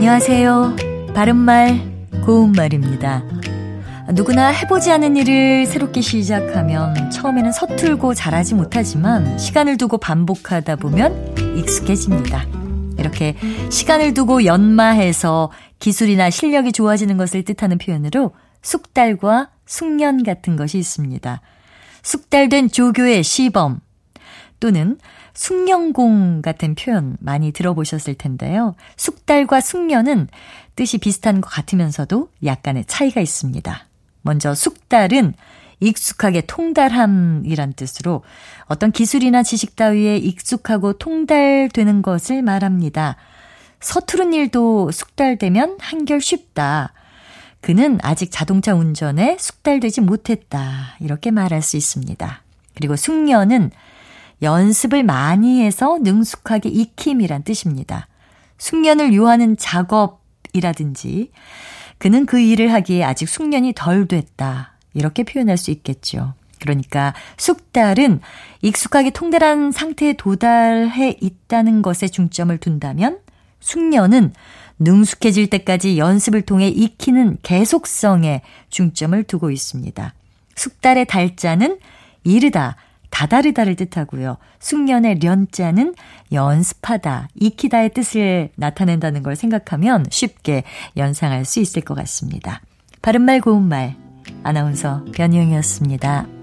안녕하세요. 바른말, 고운말입니다. 누구나 해보지 않은 일을 새롭게 시작하면 처음에는 서툴고 잘하지 못하지만 시간을 두고 반복하다 보면 익숙해집니다. 이렇게 시간을 두고 연마해서 기술이나 실력이 좋아지는 것을 뜻하는 표현으로 숙달과 숙련 같은 것이 있습니다. 숙달된 조교의 시범 또는 숙련공 같은 표현 많이 들어보셨을 텐데요. 숙달과 숙련은 뜻이 비슷한 것 같으면서도 약간의 차이가 있습니다. 먼저 숙달은 익숙하게 통달함이란 뜻으로 어떤 기술이나 지식 따위에 익숙하고 통달되는 것을 말합니다. 서투른 일도 숙달되면 한결 쉽다. 그는 아직 자동차 운전에 숙달되지 못했다. 이렇게 말할 수 있습니다. 그리고 숙련은 연습을 많이 해서 능숙하게 익힘이란 뜻입니다. 숙련을 요하는 작업이라든지 그는 그 일을 하기에 아직 숙련이 덜 됐다. 이렇게 표현할 수 있겠죠. 그러니까 숙달은 익숙하게 통달한 상태에 도달해 있다는 것에 중점을 둔다면 숙련은 능숙해질 때까지 연습을 통해 익히는 계속성에 중점을 두고 있습니다. 숙달의 달자는 이르다, 다다르다를 뜻하고요. 숙련의 련자는 연습하다, 익히다의 뜻을 나타낸다는 걸 생각하면 쉽게 연상할 수 있을 것 같습니다. 바른말 고운말 아나운서 변희영이었습니다.